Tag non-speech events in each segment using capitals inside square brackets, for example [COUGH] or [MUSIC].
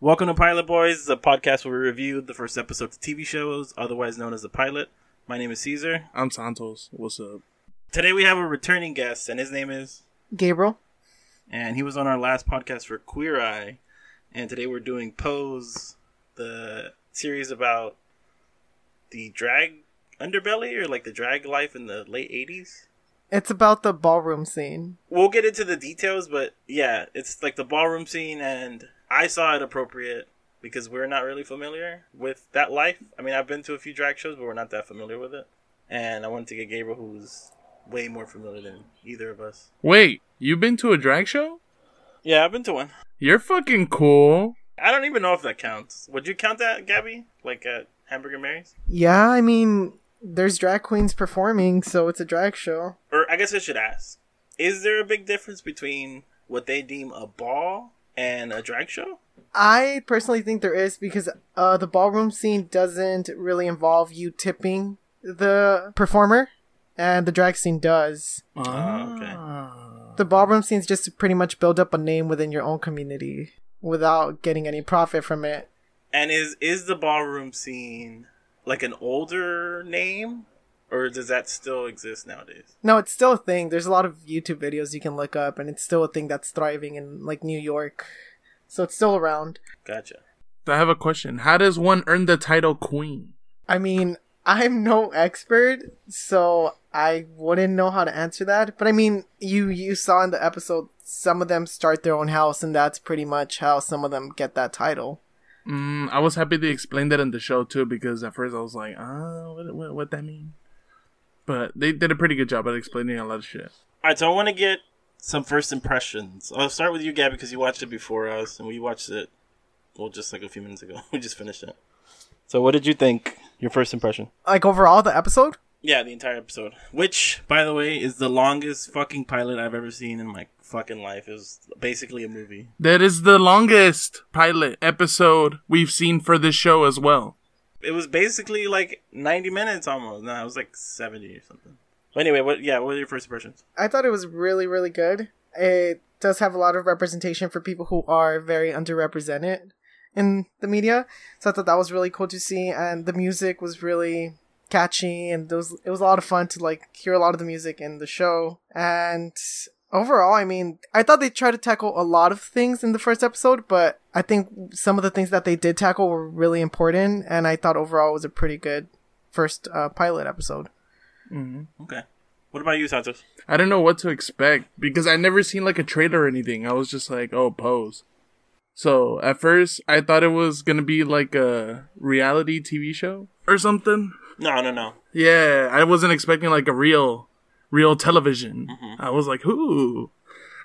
Welcome to Pilot Boys, the podcast where we review the first episode of TV shows, otherwise known as the pilot. My name is Caesar. I'm Santos. What's up? Today we have a returning guest, and his name is, Gabriel. and he was on our last podcast for Queer Eye, and today we're doing Pose, the series about the drag underbelly or like the drag life in the late 80s. It's about the ballroom scene. We'll get into the details, but yeah, it's like the ballroom scene, and I saw it appropriate because we're not really familiar with that life. I mean, I've been to a few drag shows, but we're not that familiar with it. And I wanted to get Gabriel, who's way more familiar than either of us. Wait, you've been to a drag show? Yeah, I've been to one. You're fucking cool. I don't even know if that counts. Would you count that, Gabby? Like at Hamburger Mary's? Yeah, I mean, there's drag queens performing, so it's a drag show. Or I guess I should ask: Is there a big difference between what they deem a ball and a drag show? I personally think there is because uh, the ballroom scene doesn't really involve you tipping the performer, and the drag scene does. Oh, okay. Ah. The ballroom scene is just to pretty much build up a name within your own community without getting any profit from it. And is is the ballroom scene like an older name, or does that still exist nowadays? No, it's still a thing. There's a lot of YouTube videos you can look up, and it's still a thing that's thriving in like New York. So it's still around. Gotcha. I have a question. How does one earn the title queen? I mean, I'm no expert, so I wouldn't know how to answer that. But I mean, you you saw in the episode some of them start their own house, and that's pretty much how some of them get that title. Mm, I was happy they explained that in the show too, because at first I was like, ah, what, what, what that mean? But they did a pretty good job at explaining a lot of shit. All right, so I want to get some first impressions. I'll start with you, Gabby, because you watched it before us, and we watched it well just like a few minutes ago. [LAUGHS] we just finished it. So, what did you think? Your first impression? Like overall, the episode. Yeah, the entire episode. Which, by the way, is the longest fucking pilot I've ever seen in my fucking life. It was basically a movie. That is the longest pilot episode we've seen for this show as well. It was basically like 90 minutes almost. No, it was like 70 or something. But anyway, what? Yeah, what were your first impressions? I thought it was really really good. It does have a lot of representation for people who are very underrepresented in the media. So I thought that was really cool to see, and the music was really catchy, and it was it was a lot of fun to like hear a lot of the music in the show. And overall, I mean, I thought they tried to tackle a lot of things in the first episode, but I think some of the things that they did tackle were really important, and I thought overall it was a pretty good first uh, pilot episode. Okay. What about you, Santos? I didn't know what to expect because I never seen like a trailer or anything. I was just like, oh, pose. So at first, I thought it was gonna be like a reality TV show or something. No, no, no. Yeah, I wasn't expecting like a real, real television. Mm-hmm. I was like, ooh.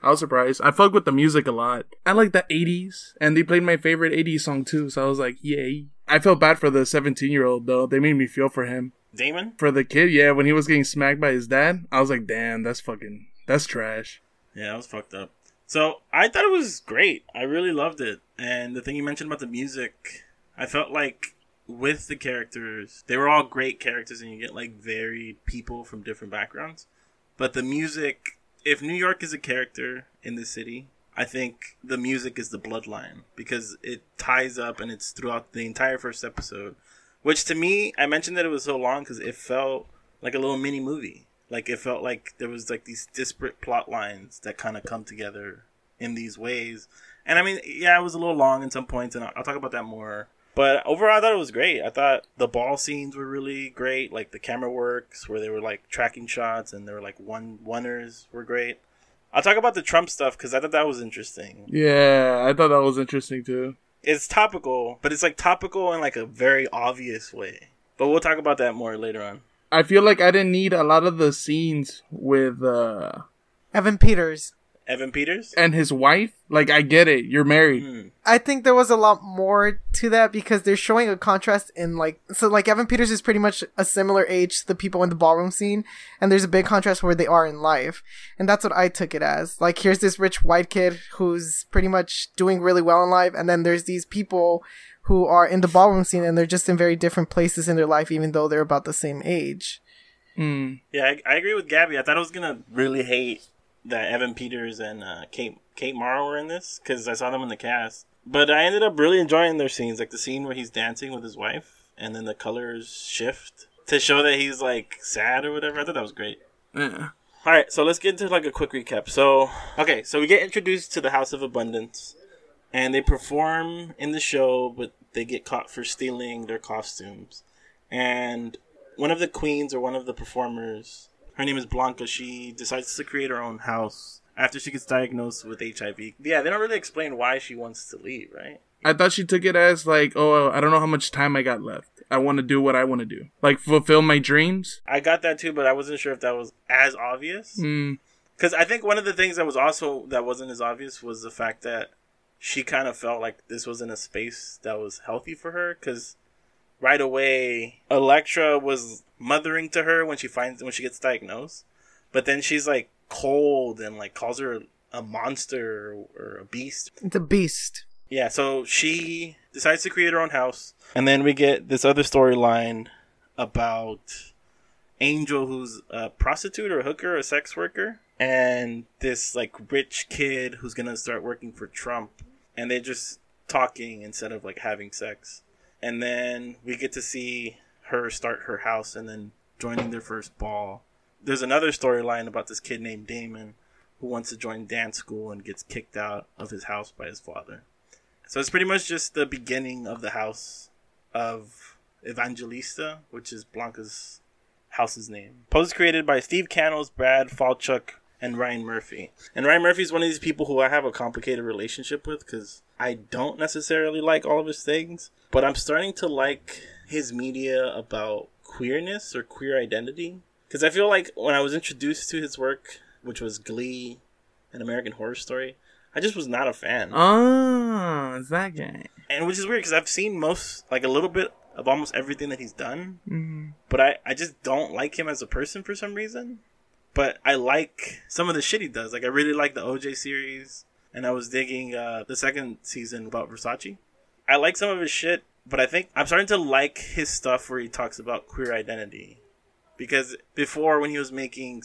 I was surprised. I fuck with the music a lot. I like the 80s, and they played my favorite 80s song too, so I was like, yay. I felt bad for the 17 year old though. They made me feel for him. Damon? For the kid, yeah, when he was getting smacked by his dad, I was like, damn, that's fucking, that's trash. Yeah, that was fucked up. So I thought it was great. I really loved it. And the thing you mentioned about the music, I felt like with the characters, they were all great characters, and you get like varied people from different backgrounds. But the music, if New York is a character in the city, I think the music is the bloodline because it ties up and it's throughout the entire first episode. Which to me, I mentioned that it was so long because it felt like a little mini movie. Like it felt like there was like these disparate plot lines that kind of come together in these ways. And I mean, yeah, it was a little long in some points, and I'll, I'll talk about that more. But overall, I thought it was great. I thought the ball scenes were really great. Like the camera works, where they were like tracking shots, and they were like one oneers were great. I'll talk about the Trump stuff because I thought that was interesting. Yeah, I thought that was interesting too. It's topical, but it's like topical in like a very obvious way. But we'll talk about that more later on. I feel like I didn't need a lot of the scenes with uh Evan Peters. Evan Peters. and his wife. Like I get it, you're married. Hmm. I think there was a lot more to that because they're showing a contrast in like so like Evan Peters is pretty much a similar age to the people in the ballroom scene and there's a big contrast where they are in life. And that's what I took it as. Like here's this rich white kid who's pretty much doing really well in life and then there's these people who are in the ballroom scene and they're just in very different places in their life even though they're about the same age. Mm. Yeah, I, I agree with Gabby. I thought I was gonna really hate that Evan Peters and uh, Kate Kate Mara were in this because I saw them in the cast. But I ended up really enjoying their scenes, like the scene where he's dancing with his wife, and then the colors shift to show that he's like sad or whatever. I thought that was great. Yeah. All right, so let's get into like a quick recap. So, okay, so we get introduced to the House of Abundance, and they perform in the show, but they get caught for stealing their costumes. And one of the queens or one of the performers, her name is Blanca. She decides to create her own house after she gets diagnosed with HIV. Yeah, they don't really explain why she wants to leave, right? I thought she took it as like, oh, I don't know how much time I got left. I want to do what I want to do, like fulfill my dreams. I got that too, but I wasn't sure if that was as obvious. Mm. Because I think one of the things that was also that wasn't as obvious was the fact that she kind of felt like this wasn't a space that was healthy for her. Because right away, Elektra was mothering to her when she finds when she gets diagnosed, but then she's like cold and like calls her a monster or a beast. The beast. Yeah, so she decides to create her own house, and then we get this other storyline about Angel, who's a prostitute or a hooker, or a sex worker, and this like rich kid who's gonna start working for Trump, and they're just talking instead of like having sex. And then we get to see her start her house and then joining their first ball. There's another storyline about this kid named Damon who wants to join dance school and gets kicked out of his house by his father. So it's pretty much just the beginning of the house of Evangelista, which is Blanca's house's name. Pose is created by Steve Canals, Brad Falchuk, and Ryan Murphy. And Ryan Murphy is one of these people who I have a complicated relationship with because I don't necessarily like all of his things, but I'm starting to like his media about queerness or queer identity. Because I feel like when I was introduced to his work, which was Glee and American Horror Story, I just was not a fan. Oh, it's that guy. and which is weird because I've seen most, like a little bit of almost everything that he's done, Mm. but I, I just don't like him as a person for some reason. But I like some of the shit he does. Like I really like the OJ series, and I was digging uh, the second season about Versace. I like some of his shit, but I think I'm starting to like his stuff where he talks about queer identity. Because before, when he was making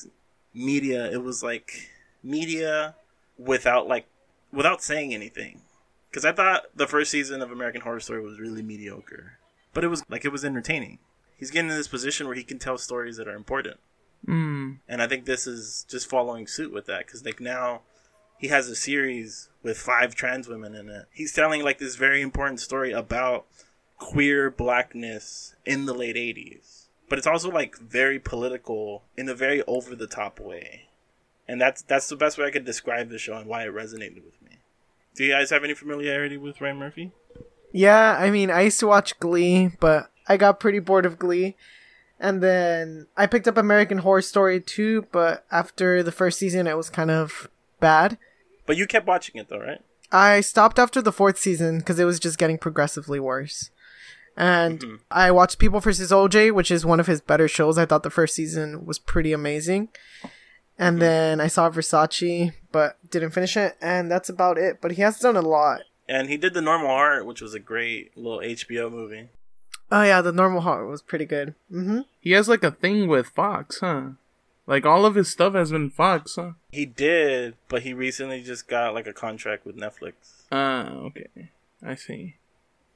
media, it was like media without like without saying anything. Because I thought the first season of American Horror Story was really mediocre, but it was like it was entertaining. He's getting in this position where he can tell stories that are important, Mm. and I think this is just following suit with that. Because like now, he has a series with five trans women in it. He's telling like this very important story about queer blackness in the late '80s, but it's also like very political in a very over the top way, and that's that's the best way I could describe the show and why it resonated with me. Do you guys have any familiarity with Ryan Murphy? Yeah, I mean, I used to watch Glee, but I got pretty bored of Glee. And then I picked up American Horror Story too, but after the first season, it was kind of bad. But you kept watching it though, right? I stopped after the fourth season because it was just getting progressively worse. And Mhm. I watched People vs. OJ, which is one of his better shows. I thought the first season was pretty amazing. And then I saw Versace, but didn't finish it. And that's about it. But he has done a lot. And he did the Normal Heart, which was a great little HBO movie. Oh, yeah, The Normal Heart was pretty good. Mm-hmm. He has like a thing with Fox, huh? Like all of his stuff has been Fox, huh? He did, but he recently just got like a contract with Netflix. Ah, okay. I see.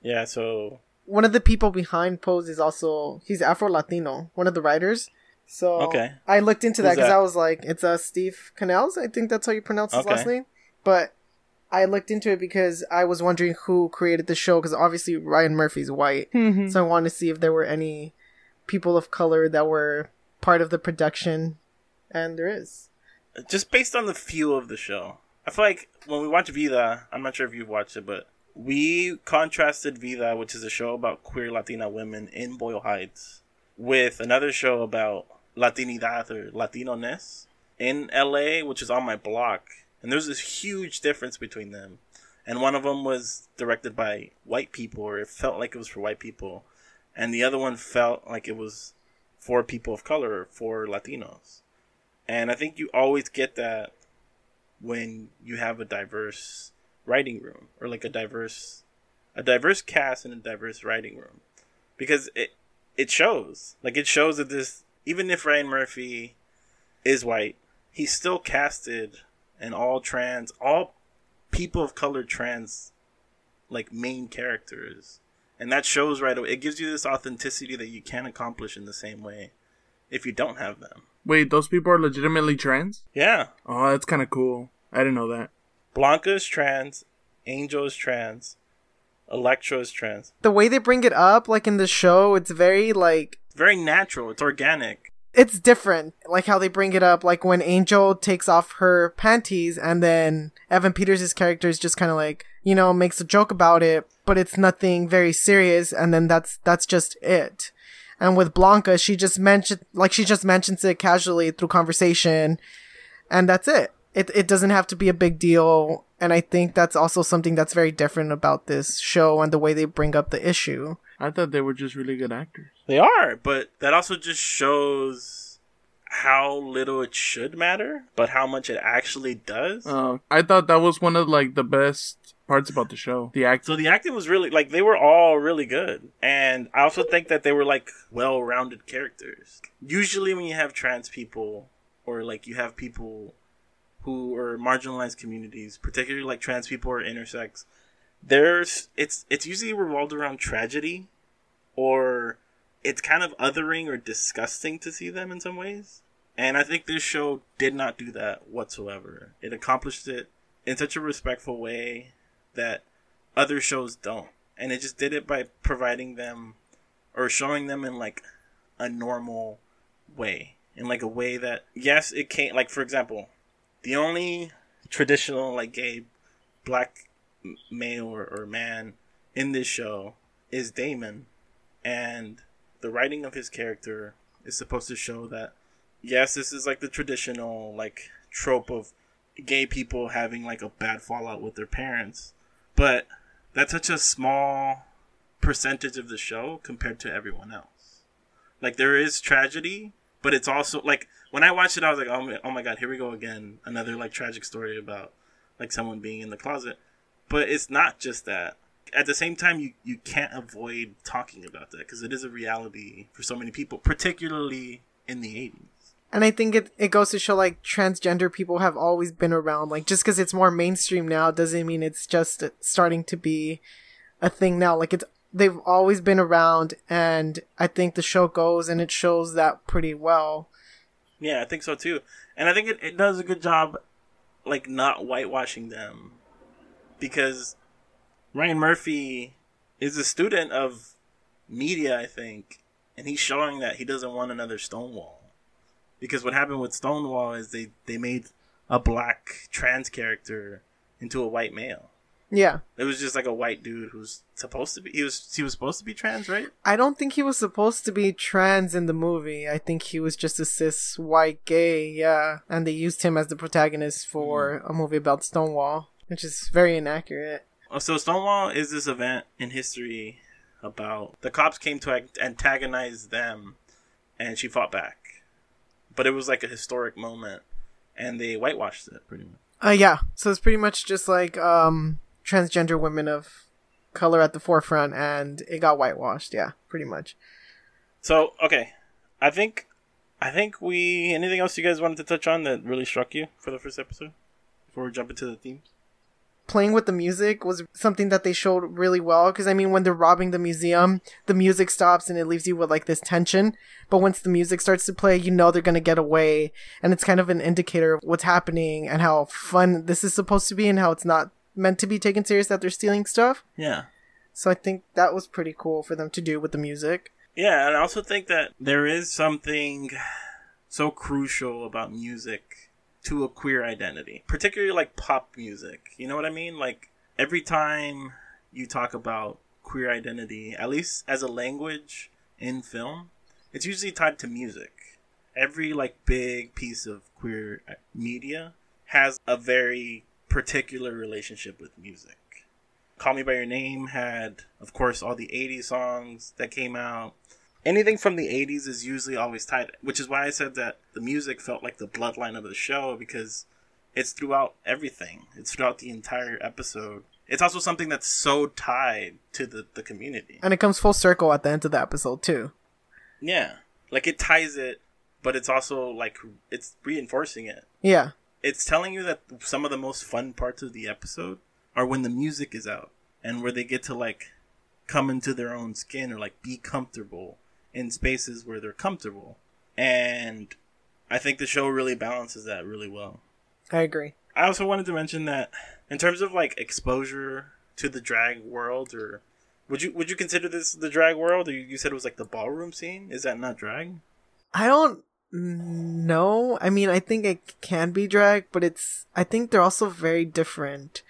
Yeah, so One of the people behind Pose is also, he's Afro Latino, one of the writers. So Okay. I looked into that because? I was like, it's uh, Steve Canals. I think that's how you pronounce his Okay. last name. But I looked into it because I was wondering who created the show because obviously Ryan Murphy's white. So I wanted to see if there were any people of color that were part of the production. And there is. just based on the feel of the show, I feel like when we watch Vida, I'm not sure if you've watched it, but we contrasted Vida, which is a show about queer Latina women in Boyle Heights, with another show about Latinidad or Latino-ness in LA, which is on my block. And there's this huge difference between them. And one of them was directed by white people, or it felt like it was for white people. And the other one felt like it was for people of color, or for Latinos. And I think you always get that when you have a diverse writing room or like a diverse a diverse cast and a diverse writing room. Because it it shows. Like it shows that this even if Ryan Murphy is white, he's still casted an all trans all people of color trans like main characters, and that shows right away. It gives you this authenticity that you can't accomplish in the same way if you don't have them. Wait, those people are legitimately trans? Yeah, Oh, that's kind of cool. I didn't know that. Blanca is trans, Angel is trans, Electro is trans. The way they bring it up, like in the show, it's very like very natural. It's organic. it's different. Like how they bring it up, like when Angel takes off her panties, and then Evan Peters' character is just kind of like you know makes a joke about it, but it's nothing very serious, and then that's that's just it. And with Blanca, she just mentioned like she just mentions it casually through conversation, and that's it. It it doesn't have to be a big deal, and I think that's also something that's very different about this show and the way they bring up the issue. I thought they were just really good actors. They are, but that also just shows how little it should matter, but how much it actually does. Uh, I thought that was one of like the best parts about the show. The act. So the acting was really like they were all really good, and I also think that they were like well-rounded characters. Usually, when you have trans people or like you have people who are marginalized communities, particularly like trans people or intersex, there's it's it's usually revolved around tragedy, or it's kind of othering or disgusting to see them in some ways. And I think this show did not do that whatsoever. It accomplished it in such a respectful way that other shows don't. And it just did it by providing them or showing them in like a normal way. In like a way that yes, it can't like for example, the only traditional like gay black male or, or man in this show is Damon and the writing of his character is supposed to show that yes, this is like the traditional like trope of gay people having like a bad fallout with their parents, but that's such a small percentage of the show compared to everyone else. Like there is tragedy, but it's also like when I watched it, I was like, oh my, oh my god, here we go again, another like tragic story about like someone being in the closet. But it's not just that. At the same time, you you can't avoid talking about that because it is a reality for so many people, particularly in the '80s. And I think it, it goes to show like transgender people have always been around. Like just because it's more mainstream now doesn't mean it's just starting to be a thing now. Like it's they've always been around, and I think the show goes and it shows that pretty well. Yeah, I think so too. And I think it, it does a good job, like, not whitewashing them. Because Ryan Murphy is a student of media, I think. And he's showing that he doesn't want another Stonewall. Because what happened with Stonewall is they, they made a black trans character into a white male. Yeah, It was just like a white dude who's supposed to be he was he was supposed to be trans, right? I don't think he was supposed to be trans in the movie. I think he was just a cis white gay. Yeah, and they used him as the protagonist for mm-hmm. a movie about Stonewall, which is very inaccurate. Oh, So Stonewall is this event in history about the cops came to antagonize them, and she fought back. But it was like a historic moment, and they whitewashed it pretty much. Uh, yeah. So it's pretty much just like um transgender women of color at the forefront, and it got whitewashed. Yeah, pretty much. So okay, I think, I think we. Anything else you guys wanted to touch on that really struck you for the first episode before we jump into the themes? Playing with the music was something that they showed really well because I mean, when they're robbing the museum, the music stops and it leaves you with like this tension. But once the music starts to play, you know they're gonna get away, and it's kind of an indicator of what's happening and how fun this is supposed to be, and how it's not meant to be taken serious that they're stealing stuff. Yeah. So I think that was pretty cool for them to do with the music. Yeah, and I also think that there is something so crucial about music to a queer identity, particularly like pop music. You know what I mean? Like every time you talk about queer identity, at least as a language in film, it's usually tied to music. Every like big piece of queer uh, media has a very particular relationship with music. Call Me by Your Name had, of course, all the 80s songs that came out. Anything from the 80s is usually always tied, which is why I said that the music felt like the bloodline of the show because it's throughout everything. It's throughout the entire episode. It's also something that's so tied to the, the community. And it comes full circle at the end of the episode too. Yeah. Like it ties it, but it's also like it's reinforcing it. Yeah. It's telling you that some of the most fun parts of the episode are when the music is out. and where they get to like come into their own skin or like be comfortable in spaces where they're comfortable. And I think the show really balances that really well. I agree. I also wanted to mention that in terms of like exposure to the drag world or would you would you consider this the drag world or you, you said it was like the ballroom scene? Is that not drag? I don't know. I mean, I think it can be drag, but it's. I think they're also very different.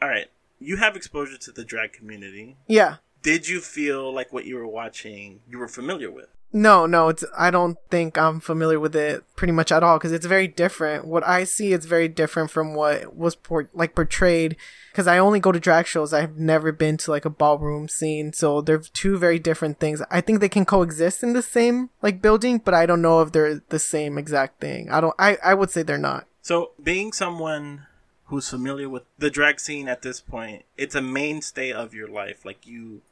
All right. You have exposure to the drag community. Yeah. Did you feel like what you were watching you were familiar with? No, no, it's. I don't think I'm familiar with it pretty much at all because it's very different. What I see is very different from what was por- like portrayed. Because I only go to drag shows. I've never been to like a ballroom scene, so they're two very different things. I think they can coexist in the same like building, but I don't know if they're the same exact thing. I don't. I I would say they're not. So, being someone who's familiar with the drag scene at this point, it's a mainstay of your life. Like you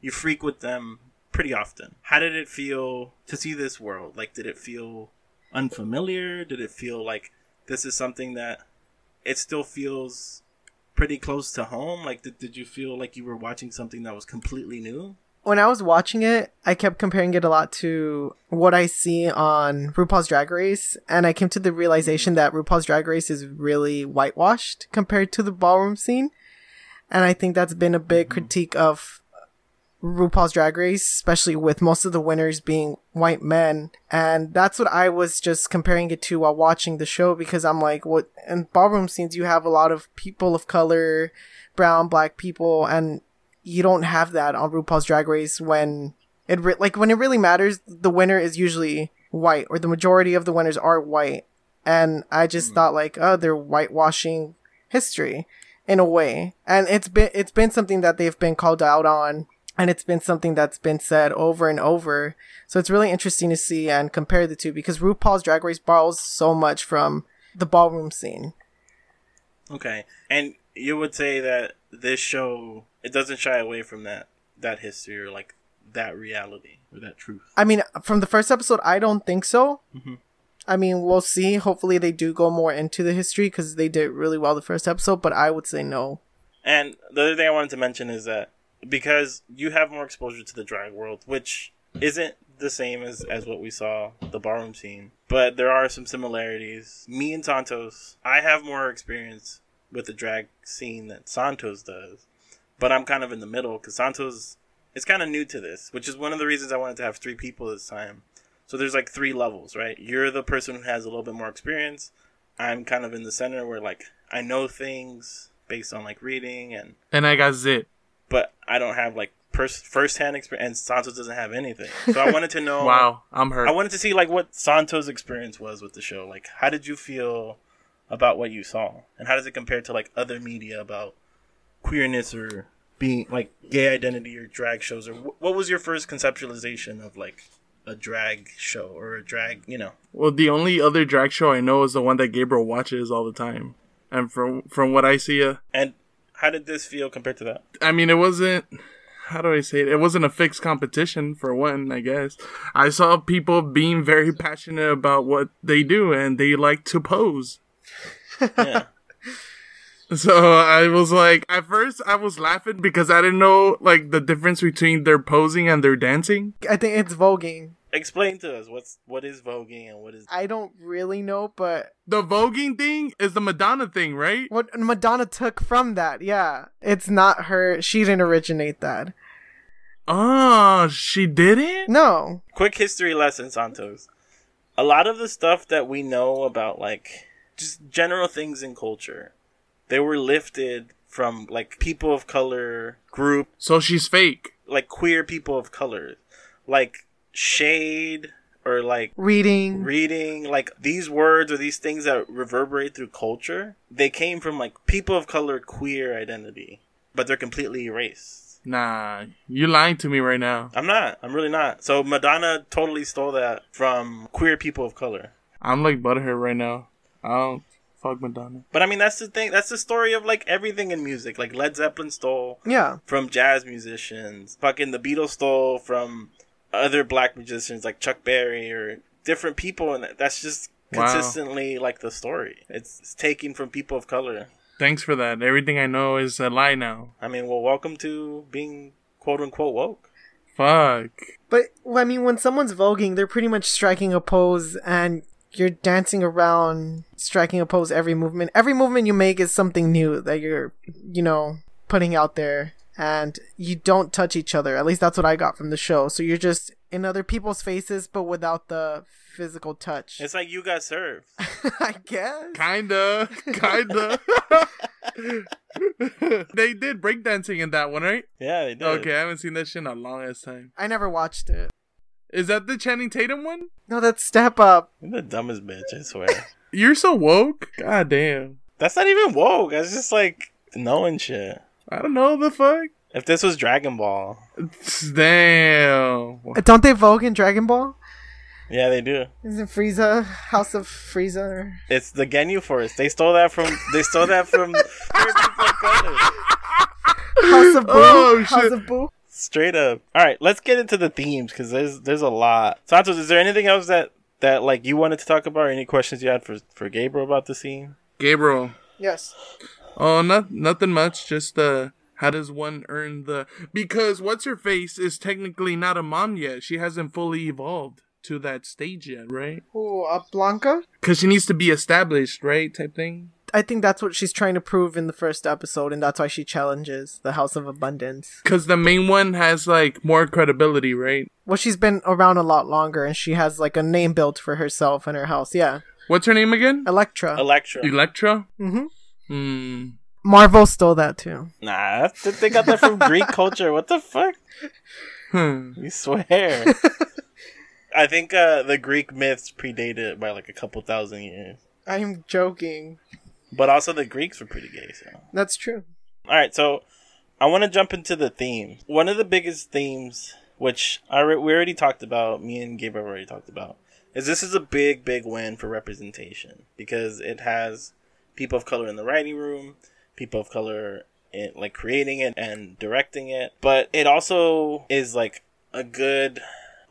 you frequent them pretty often. How did it feel to see this world? Like did it feel unfamiliar? Did it feel like this is something that it still feels pretty close to home? Like did, did you feel like you were watching something that was completely new? When I was watching it, I kept comparing it a lot to what I see on RuPaul's Drag Race, and I came to the realization that RuPaul's Drag Race is really whitewashed compared to the ballroom scene. And I think that's been a big mm-hmm. critique of RuPaul's Drag Race, especially with most of the winners being white men. And that's what I was just comparing it to while watching the show because I'm like, what in ballroom scenes you have a lot of people of color, brown, black people, and you don't have that on RuPaul's Drag Race when it re- like when it really matters, the winner is usually white or the majority of the winners are white. And I just Hmm. thought like, oh, they're whitewashing history in a way. And it's been it's been something that they've been called out on and it's been something that's been said over and over. So it's really interesting to see and compare the two because RuPaul's Drag Race borrows so much from the ballroom scene. Okay. And you would say that this show it doesn't shy away from that that history or like that reality or that truth. I mean, from the first episode, I don't think so. Mhm. I mean, we'll see. Hopefully, they do go more into the history because they did really well the first episode. But I would say no. And the other thing I wanted to mention is that because you have more exposure to the drag world, which isn't the same as, as what we saw the ballroom scene, but there are some similarities. Me and Santos, I have more experience with the drag scene than Santos does, but I'm kind of in the middle because Santos is kind of new to this, which is one of the reasons I wanted to have three people this time. So there's like three levels, right? You're the person who has a little bit more experience. I'm kind of in the center where like I know things based on like reading and And I got zit. but I don't have like pers- first-hand experience, and Santos doesn't have anything. [LAUGHS] So I wanted to know. Wow, I'm hurt. I wanted to see like what Santos' experience was with the show. Like, how did you feel about what you saw, and how does it compare to like other media about queerness or being like gay identity or drag shows? Or wh- what was your first conceptualization of like a drag show or a drag? You know, Well, the only other drag show I know is the one that Gabriel watches all the time, and from from what I see, uh, and how did this feel compared to that? I mean, it wasn't. How do I say it? It wasn't a fixed competition for one. I guess I saw people being very passionate about what they do, and they like to pose. [LAUGHS] Yeah. So I was like, at first I was laughing because I didn't know like the difference between their posing and their dancing. I think it's voguing. Explain to us what's what is voguing and what is I don't really know, but The voguing thing is the Madonna thing, right? what Madonna took from that, yeah, it's not her. She didn't originate that. Oh, she didn't. No, quick history lesson, Santos. A lot of the stuff that we know about, like, just general things in culture, they were lifted from, like, people of color group, So she's fake. like, queer people of color. Like, shade, or, like, reading. reading, like, these words or these things that reverberate through culture, they came from, like, people of color queer identity, but they're completely erased. Nah, you're lying to me right now. I'm not. I'm really not. So Madonna totally stole that from queer people of color. I'm like butthurt right now. I don't fuck Madonna. But I mean, that's the thing. That's the story of like everything in music. Like Led Zeppelin stole yeah, from jazz musicians. Fucking the Beatles stole from other black musicians like Chuck Berry or different people, and that's just Wow. consistently like the story. It's, it's taken from people of color. Thanks for that. Everything I know is a lie now. I mean, well, welcome to being quote unquote woke. Fuck. But well, I mean, when someone's voguing, they're pretty much striking a pose, and you're dancing around, striking a pose every movement. Every movement you make is something new that you're, you know, putting out there, and you don't touch each other. At least that's what I got from the show. So you're just in other people's faces, but without the physical touch. It's like you got served. [LAUGHS] I guess. Kinda. [LAUGHS] Kinda. [LAUGHS] they did breakdancing in that one, right? Yeah, they did. Okay, I haven't seen that shit in a long ass time. I never watched it. Is that the Channing Tatum one? No, that's Step Up. You're the dumbest bitch, I swear. [LAUGHS] You're so woke. God damn. That's not even woke. That's just like knowing shit. I don't know the fuck. If this was Dragon Ball, [LAUGHS] Damn. Don't they vogue in Dragon Ball? yeah, they do. Is it Frieza? House of Frieza? It's the Ginyu Force. They stole that from. They stole that from. [LAUGHS] Where people got it. House of Boo? Oh, House shit. of Boo? Straight up. All right, let's get into the themes because there's there's a lot. Santos, is there anything else that that like you wanted to talk about? Or any questions you had for for Gabriel about the scene? Gabriel. Yes. Oh, not nothing much. Just uh, how does one earn the? Because what's her face is technically not a mom yet. She hasn't fully evolved to that stage yet, right? Oh, a Blanca? Because she needs to be established, right? Type thing. I think that's what she's trying to prove in the first episode, and that's why she challenges the House of Abundance. Because the main one has like more credibility, right? Well, she's been around a lot longer, and she has like a name built for herself and her house. Yeah, What's her name again? Electra. Electra. Electra. mm-hmm. Hmm. Marvel stole that too. Nah, that's- they got that from Greek [LAUGHS] culture. What the fuck? Hmm. You swear? [LAUGHS] I think uh, the Greek myths predate it by like a couple thousand years, I'm joking. But also the Greeks were pretty gay. So, That's true. all right, so I want to jump into the theme. One of the biggest themes, which I re- we already talked about, me and Gabriel already talked about, is this is a big, big win for representation because it has people of color in the writing room, people of color in like creating it and directing it, but it also is like a good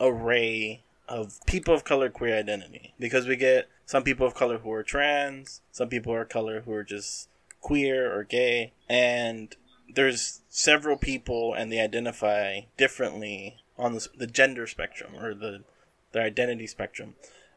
array of people of color queer identity because we get some people of color who are trans, some people of color who are just queer or gay, and there's several people and they identify differently on the, the gender spectrum or the their identity spectrum.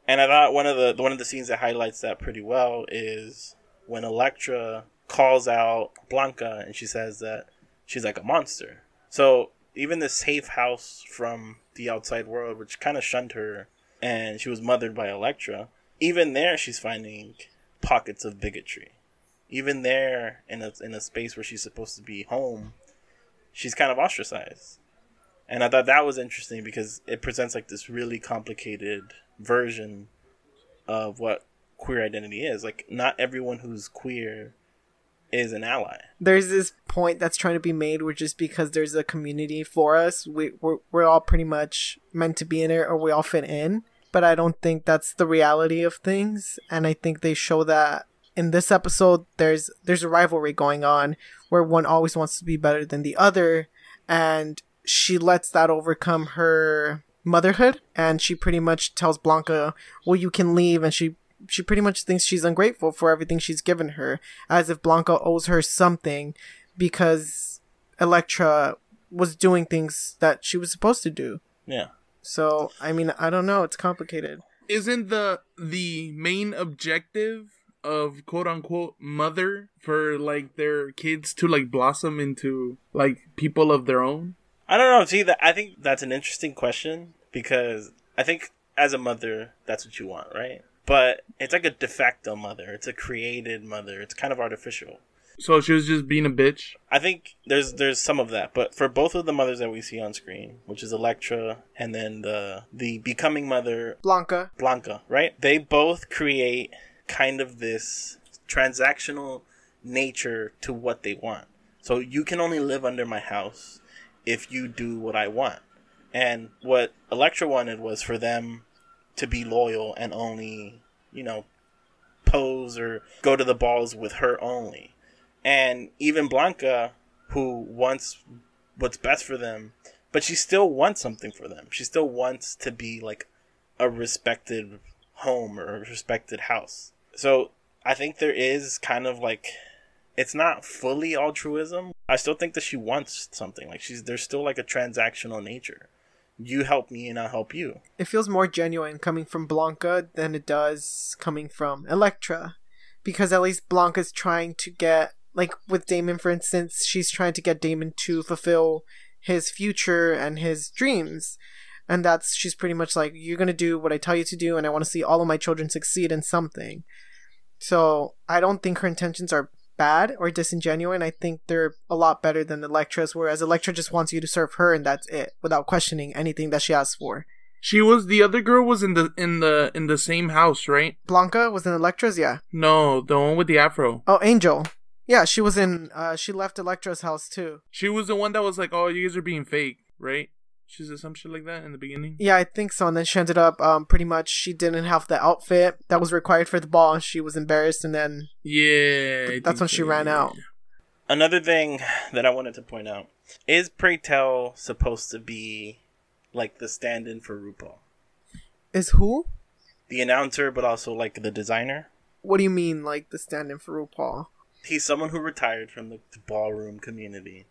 And I thought one of the one of the scenes that highlights that pretty well is when Electra calls out Blanca and she says that she's like a monster. So even the safe house from the outside world, which kind of shunned her, and she was mothered by Electra, even there she's finding pockets of bigotry. Even there, in a in a space where she's supposed to be home, she's kind of ostracized. And I thought that was interesting because it presents like this really complicated version of what queer identity is. Like, not everyone who's queer is an ally. There's this point that's trying to be made where just because there's a community for us, we we're, we're all pretty much meant to be in it or we all fit in. But I don't think that's the reality of things, and I think they show that in this episode. There's there's a rivalry going on where one always wants to be better than the other, and she lets that overcome her motherhood, and she pretty much tells Blanca, "Well, you can leave," and she she pretty much thinks she's ungrateful for everything she's given her, as if Blanca owes her something because Electra was doing things that she was supposed to do. Yeah. So, I mean, I don't know. It's complicated. Isn't the the main objective of quote unquote mother for like their kids to like blossom into like people of their own? I don't know. See, that I think that's an interesting question because I think as a mother, that's what you want, right? But it's like a de facto mother. It's a created mother. It's kind of artificial. So she was just being a bitch. I think there's there's some of that, but for both of the mothers that we see on screen, which is Electra and then the the becoming mother Blanca. Blanca, right? They both create kind of this transactional nature to what they want. So you can only live under my house if you do what I want. And what Electra wanted was for them to be loyal and only, you know, pose or go to the balls with her only. And even Blanca, who wants what's best for them, but she still wants something for them. She still wants to be like a respected home or a respected house. So I think there is kind of like it's not fully altruism. I still think that she wants something. Like she's there's still like a transactional nature. You help me and I'll help you. It feels more genuine coming from Blanca than it does coming from Elektra. Because at least Blanca's trying to get like with Damon for instance, she's trying to get Damon to fulfill his future and his dreams. And that's she's pretty much like, You're gonna do what I tell you to do and I wanna see all of my children succeed in something. So I don't think her intentions are bad or disingenuous. I think they're a lot better than Electra's, whereas Electra just wants you to serve her and that's it, without questioning anything that she asks for. She was the other girl was in the in the in the same house, right? Blanca was in Electra's, yeah. No, the one with the afro. Oh, Angel. Yeah, she was in. Uh, she left Elektra's house too. She was the one that was like, "Oh, you guys are being fake," right? She said some shit like that in the beginning. Yeah, I think so. And then she ended up, um, pretty much she didn't have the outfit that was required for the ball. and She was embarrassed, and then Yeah, I that's think when she ran yeah. out. Another thing that I wanted to point out is Pray Tell supposed to be like the stand-in for RuPaul, Is who? the announcer, but also like the designer. What do you mean, like the stand-in for RuPaul? He's someone who retired from the, the ballroom community.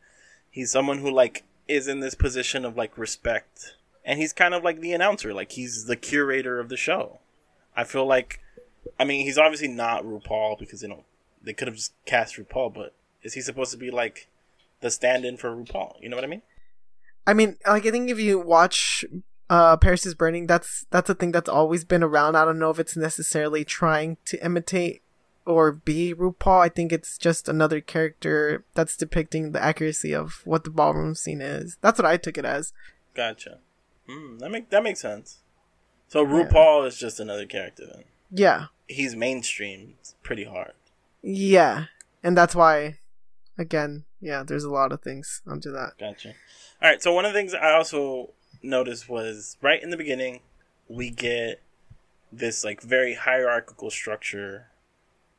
He's someone who like is in this position of like respect, and he's kind of like the announcer, like he's the curator of the show. I feel like, I mean, he's obviously not RuPaul because you know they could have just cast RuPaul, but is he supposed to be like the stand-in for RuPaul? You know what I mean? I mean, like I think if you watch uh Paris is Burning, that's that's a thing that's always been around. I don't know if it's necessarily trying to imitate or be RuPaul. I think it's just another character that's depicting the accuracy of what the ballroom scene is. That's what I took it as. Gotcha. Mm, that make that makes sense. So RuPaul is just another character then. Yeah. He's mainstream it's pretty hard. Yeah. And that's why again, yeah, there's a lot of things under that. Gotcha. All right. So one of the things I also noticed was right in the beginning, we get this like very hierarchical structure.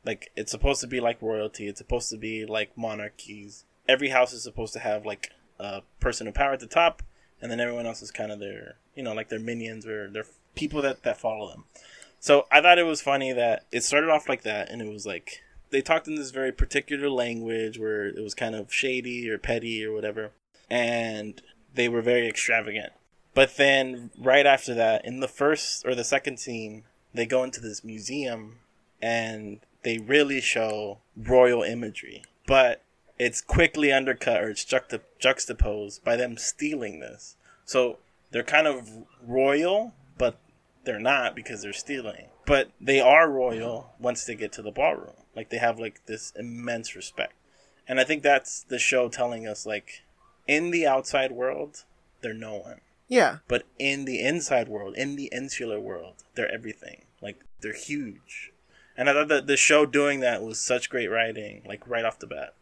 Like it's supposed to be like royalty. It's supposed to be like monarchies. Every house is supposed to have like a person of power at the top, and then everyone else is kind of their, you know, like their minions or their people that that follow them. So I thought it was funny that it started off like that, and it was like they talked in this very particular language where it was kind of shady or petty or whatever, and they were very extravagant. But then right after that, in the first or the second scene, they go into this museum and they really show royal imagery, but it's quickly undercut or it's juxta- juxtaposed by them stealing this. So they're kind of royal, but they're not because they're stealing. But they are royal once they get to the ballroom. Like they have like this immense respect. And I think that's the show telling us like in the outside world, they're no one. Yeah. But in the inside world, in the insular world, they're everything. Like they're huge. And I thought that the show doing that was such great writing, like right off the bat.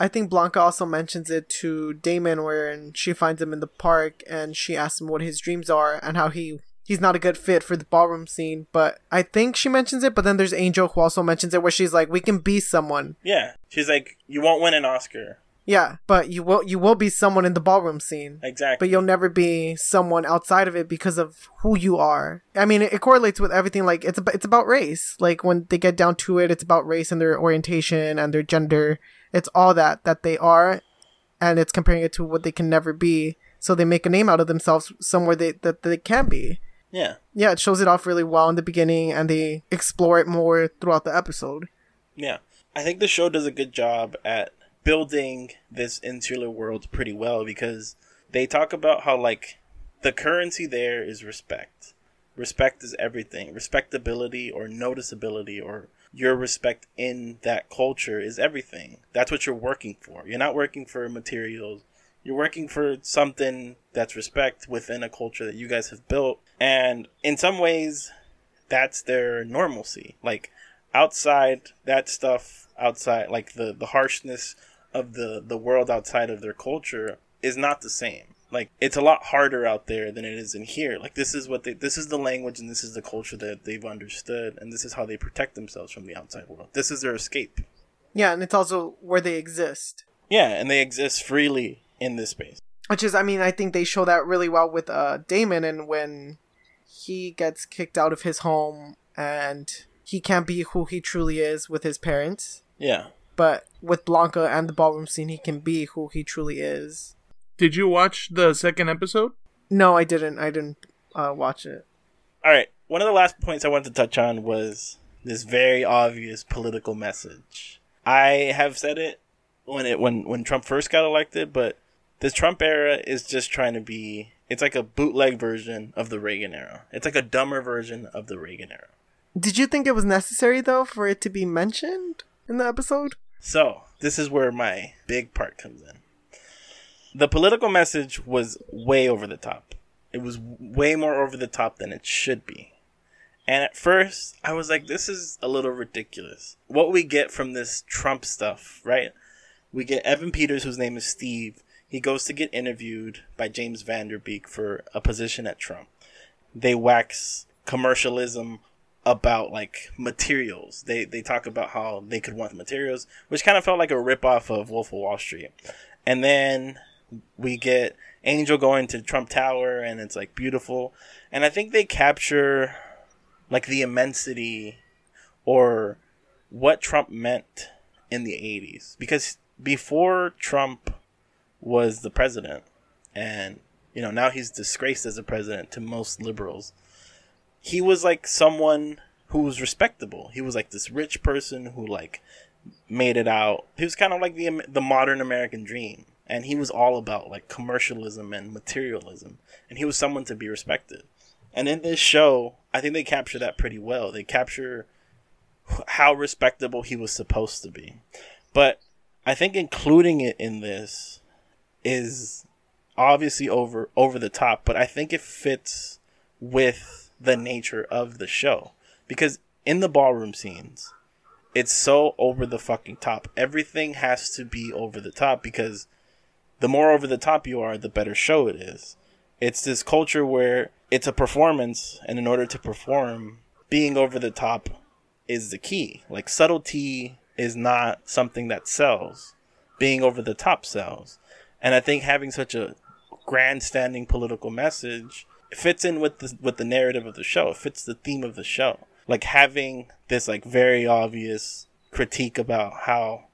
I think Blanca also mentions it to Damon where she finds him in the park and she asks him what his dreams are and how he he's not a good fit for the ballroom scene. But I think she mentions it, but then there's Angel who also mentions it where she's like, We can be someone. Yeah. She's like, You won't win an Oscar. Yeah, but you will you will be someone in the ballroom scene. Exactly. But you'll never be someone outside of it because of who you are. I mean, it, it correlates with everything. Like it's about, it's about race. Like when they get down to it, it's about race and their orientation and their gender. It's all that that they are, and it's comparing it to what they can never be. So they make a name out of themselves somewhere they that they can be. yeah. Yeah, it shows it off really well in the beginning, and they explore it more throughout the episode. Yeah. I think the show does a good job at building this insular world pretty well because they talk about how like the currency there is respect. Respect is everything. Respectability or noticeability or your respect in that culture is everything. That's what you're working for. You're not working for materials. You're working for something that's respect within a culture that you guys have built. And in some ways, that's their normalcy. Like outside that stuff, outside like the the harshness of the the world outside of their culture is not the same. Like it's a lot harder out there than it is in here. Like this is what they this is the language and this is the culture that they've understood and this is how they protect themselves from the outside world. This is their escape. Yeah, and it's also where they exist. Yeah, and they exist freely in this space. Which is, I mean, I think they show that really well with uh, Damon, and when he gets kicked out of his home and he can't be who he truly is with his parents. Yeah. But with Blanca and the ballroom scene, he can be who he truly is. Did you watch the second episode? No, I didn't. I didn't uh, watch it. All right. One of the last points I wanted to touch on was this very obvious political message. I have said it when it when when Trump first got elected, but this Trump era is just trying to be it's like a bootleg version of the Reagan era. It's like a dumber version of the Reagan era. Did you think it was necessary though for it to be mentioned in the episode? So, this is where my big part comes in. The political message was way over the top. It was way more over the top than it should be. And at first, I was like, this is a little ridiculous. What we get from this Trump stuff, right? We get Evan Peters, whose name is Steve. He goes to get interviewed by James Van Der Beek for a position at Trump. They wax commercialism about like materials. They they talk about how they could want the materials, which kind of felt like a ripoff of Wolf of Wall Street. And then we get Angel going to Trump Tower, and it's like beautiful. And I think they capture like the immensity or what Trump meant in the 80s. Because before Trump was the president, and you know, now he's disgraced as a president to most liberals. He was like someone who was respectable. He was like this rich person who like made it out. He was kind of like the the modern American dream, and he was all about like commercialism and materialism, and he was someone to be respected. And in this show, I think they capture that pretty well. They capture how respectable he was supposed to be. But I think including it in this is obviously over over the top, but I think it fits with the nature of the show because in the ballroom scenes, it's so over the fucking top. Everything has to be over the top because the more over the top you are, the better show it is. It's this culture where it's a performance, and in order to perform, being over the top is the key. Like subtlety is not something that sells. Being over the top sells. And I think having such a grandstanding political message fits in with the with the narrative of the show. It fits the theme of the show. Like having this like very obvious critique about how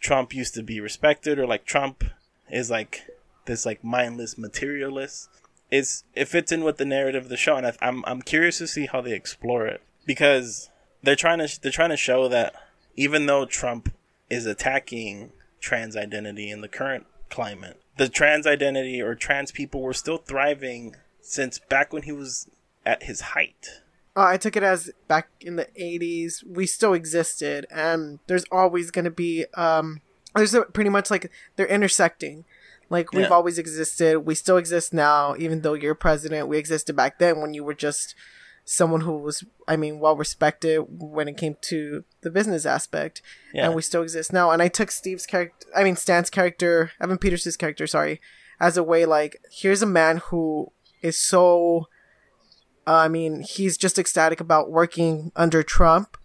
Trump used to be respected or like Trump is like this like mindless materialist is it fits in with the narrative of the show and I, I'm I'm curious to see how they explore it because they're trying to they're trying to show that even though Trump is attacking trans identity in the current climate the trans identity or trans people were still thriving since back when he was at his height. Uh, I took it as back in the 80s, we still existed, and there's always going to be, um, there's a, pretty much like they're intersecting. Like, we've Yeah. always existed, we still exist now, even though you're president. We existed back then when you were just someone who was, I mean, well respected when it came to the business aspect. Yeah. And we still exist now. And I took Steve's character, I mean, Stan's character, Evan Peters' character, sorry, as a way like, here's a man who is so uh, I mean, he's just ecstatic about working under Trump,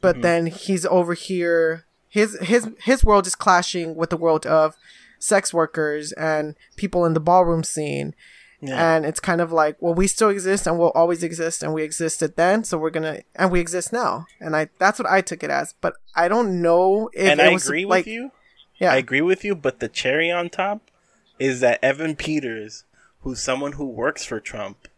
but then he's over here. His his his world is clashing with the world of sex workers and people in the ballroom scene, Yeah. and it's kind of like, well, we still exist and we'll always exist, and we existed then, so we're gonna and we exist now, and I that's what I took it as. But I don't know if and I was agree like, with you. Yeah, I agree with you, but the cherry on top is that Evan Peters, who's someone who works for Trump,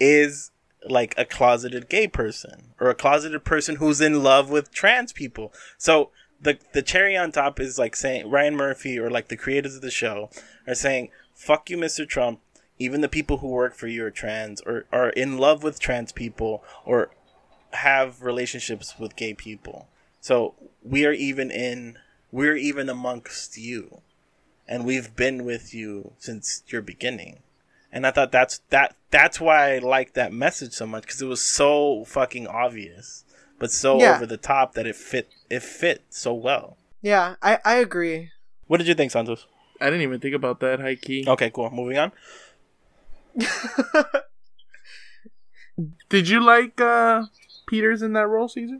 is like a closeted gay person or a closeted person who's in love with trans people. So the the cherry on top is like saying Ryan Murphy or like the creators of the show are saying, "Fuck you, Mr. Trump." Even the people who work for you are trans or are in love with trans people or have relationships with gay people. So we are even in we're even amongst you. And we've been with you since your beginning. And I thought that's that that's why I liked that message so much cuz it was so fucking obvious but so Yeah. over the top that it fit it fit so well. yeah, I I agree. What did you think, Santos? I didn't even think about that high key. Okay, cool. Moving on. [LAUGHS] Did you like uh Peters in that role, Caesar?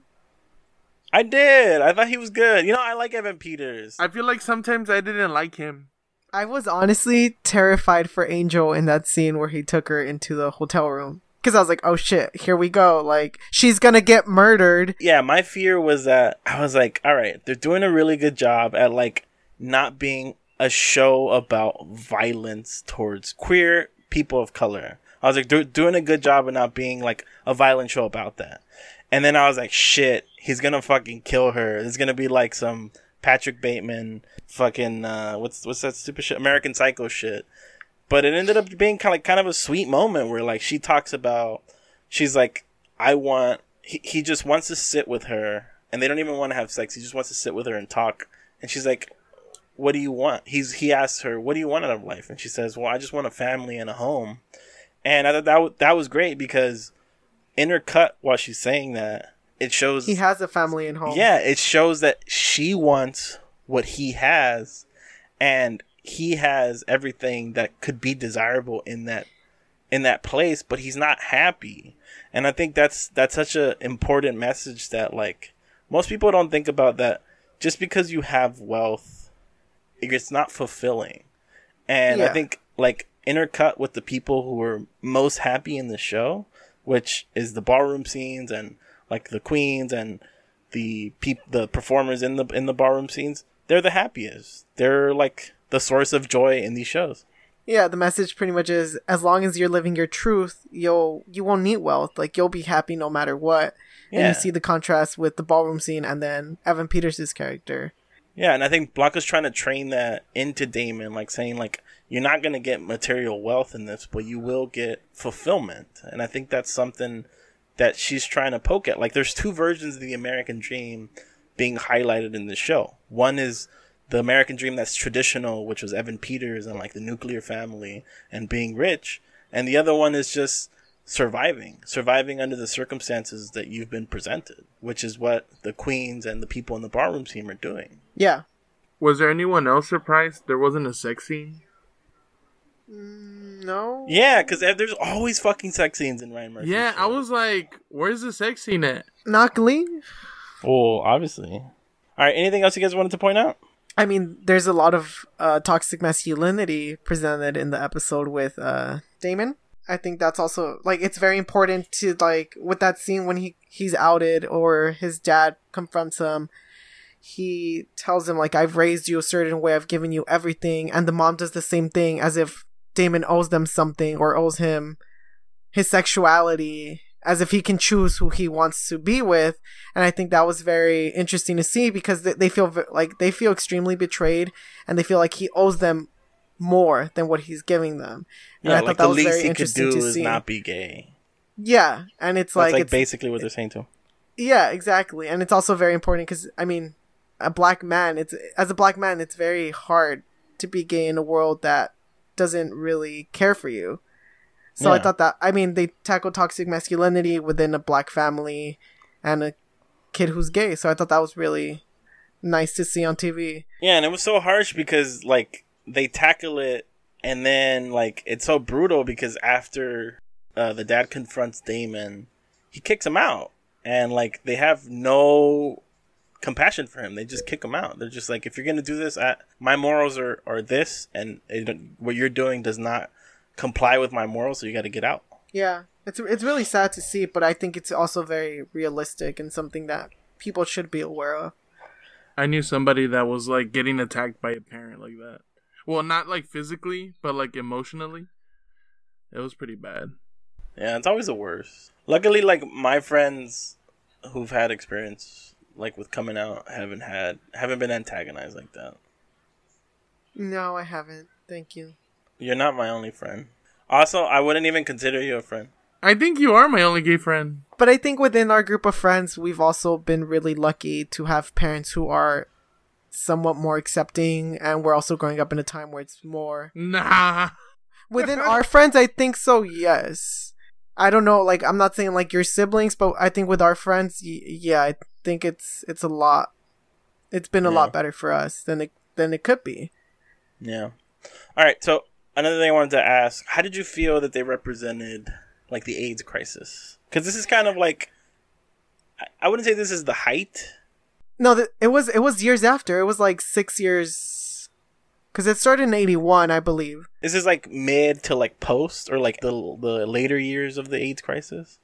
I did. I thought he was good. You know, I like Evan Peters. I feel like sometimes I didn't like him. I was honestly terrified for Angel in that scene where he took her into the hotel room. because I was like, oh shit, here we go. Like she's gonna get murdered. Yeah, my fear was that I was like, all right, they're doing a really good job at like not being a show about violence towards queer people of color. I was like, doing a good job of not being like a violent show about that. And then I was like, shit, he's gonna fucking kill her. It's gonna be like some Patrick Bateman fucking uh, what's what's that stupid shit American Psycho shit. But it ended up being kind of kind of a sweet moment where like she talks about she's like I want he, he just wants to sit with her and they don't even want to have sex. He just wants to sit with her and talk. And she's like what do you want? He's he asks her, "What do you want out of life?" And she says, "Well, I just want a family and a home." And I thought that that was great because intercut while she's saying that, it shows he has a family and home. Yeah, it shows that she wants what he has, and he has everything that could be desirable in that in that place, but he's not happy. And I think that's that's such an important message that like most people don't think about that just because you have wealth it's not fulfilling. And yeah. I think like intercut with the people who were most happy in the show, which is the ballroom scenes and like the queens and the peop- the performers in the in the ballroom scenes, they're the happiest. They're like the source of joy in these shows. Yeah, the message pretty much is as long as you're living your truth, you'll you won't need wealth. Like you'll be happy no matter what. Yeah. And you see the contrast with the ballroom scene and then Evan Peters' character. Yeah, and I think Blanca's trying to train that into Damon, like saying like you're not gonna get material wealth in this, but you will get fulfillment. And I think that's something that she's trying to poke at. Like there's two versions of the American dream being highlighted in the show. One is the American dream that's traditional, which was Evan Peters and like the nuclear family and being rich. And the other one is just surviving, surviving under the circumstances that you've been presented, which is what the queens and the people in the ballroom scene are doing. Yeah. Was there anyone else surprised there wasn't a sex scene? Mm, no. Yeah, because there's always fucking sex scenes in Ryan Murphy. Yeah, show. I was like, where's the sex scene at? Not Glee. Well, obviously. All right. Anything else you guys wanted to point out? I mean, there's a lot of uh, toxic masculinity presented in the episode with uh, Damon. I think that's also like it's very important to like with that scene when he he's outed or his dad confronts him. He tells him like I've raised you a certain way, I've given you everything, and the mom does the same thing as if Damon owes them something or owes him his sexuality as if he can choose who he wants to be with and i think that was very interesting to see because they feel like they feel extremely betrayed and they feel like he owes them more than what he's giving them. And yeah, I like thought that was very interesting to see. not be gay. Yeah, and it's like, like it's, basically what they're saying too. Yeah, exactly, and it's also very important because I mean, a black man, it's as a black man, it's very hard to be gay in a world that doesn't really care for you. So yeah. I thought that I mean they tackle toxic masculinity within a black family and a kid who's gay. So I thought that was really nice to see on TV. Yeah, and it was so harsh because like they tackle it and then like it's so brutal because after uh, the dad confronts Damon, he kicks him out, and like they have no compassion for him. They just kick him out. They're just like, if you're gonna do this, I, my morals are are this, and it, what you're doing does not comply with my morals, so you got to get out. Yeah, it's it's really sad to see, but I think it's also very realistic and something that people should be aware of. I knew somebody that was like getting attacked by a parent like that. Well, not like physically, but like emotionally. It was pretty bad. Yeah, it's always the worst. Luckily, like my friends who've had experience like with coming out haven't had haven't been antagonized like that. No, I haven't. Thank you. You're not my only friend. Also, I wouldn't even consider you a friend. I think you are my only gay friend. But I think within our group of friends, we've also been really lucky to have parents who are somewhat more accepting and we're also growing up in a time where it's more nah [LAUGHS] within our friends i think so yes i don't know like i'm not saying like your siblings but i think with our friends y- yeah i think it's it's a lot it's been a yeah. lot better for us than it than it could be yeah all right so another thing i wanted to ask how did you feel that they represented like the aids crisis because this is kind of like I wouldn't say this is the height no, th- it was it was years after. It was like six years because it started in '81, I believe. This is like mid to like post or like the the later years of the AIDS crisis?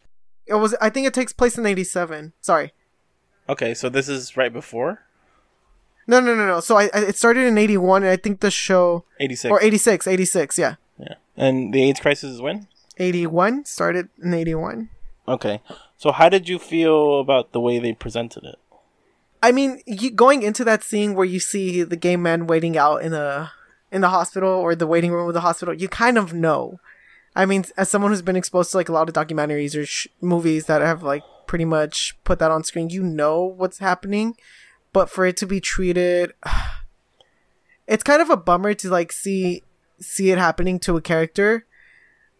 It was. I think it takes place in '87. Sorry. Okay, so this is right before No, no, no, no. So I, I it started in '81, and I think the show eighty six. or '86, '86, yeah. yeah, and the AIDS crisis is when? '81 started in '81. Okay, so how did you feel about the way they presented it? I mean, you, going into that scene where you see the gay men waiting out in the in the hospital or the waiting room of the hospital, you kind of know. I mean, as someone who's been exposed to like a lot of documentaries or sh- movies that have like pretty much put that on screen, you know what's happening. But for it to be treated, [SIGHS] it's kind of a bummer to like see see it happening to a character.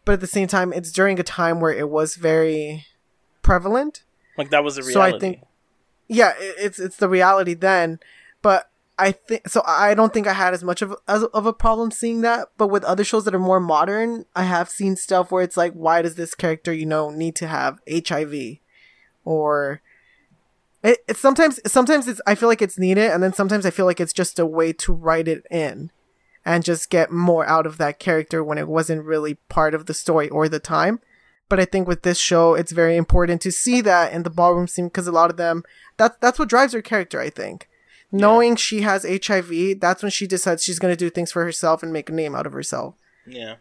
But at the same time, it's during a time where it was very prevalent. Like that was a So I think- yeah, i- it's it's the reality then. But I think so. I don't think I had as much of as of a problem seeing that. But with other shows that are more modern, I have seen stuff where it's like, why does this character, you know, need to have HIV, or it, it's sometimes sometimes it's I feel like it's needed, and then sometimes I feel like it's just a way to write it in, and just get more out of that character when it wasn't really part of the story or the time. But I think with this show, it's very important to see that in the ballroom scene because a lot of them that's that's what drives her character. I think knowing she has HIV, that's when she decides she's gonna do things for herself and make a name out of herself. yeah.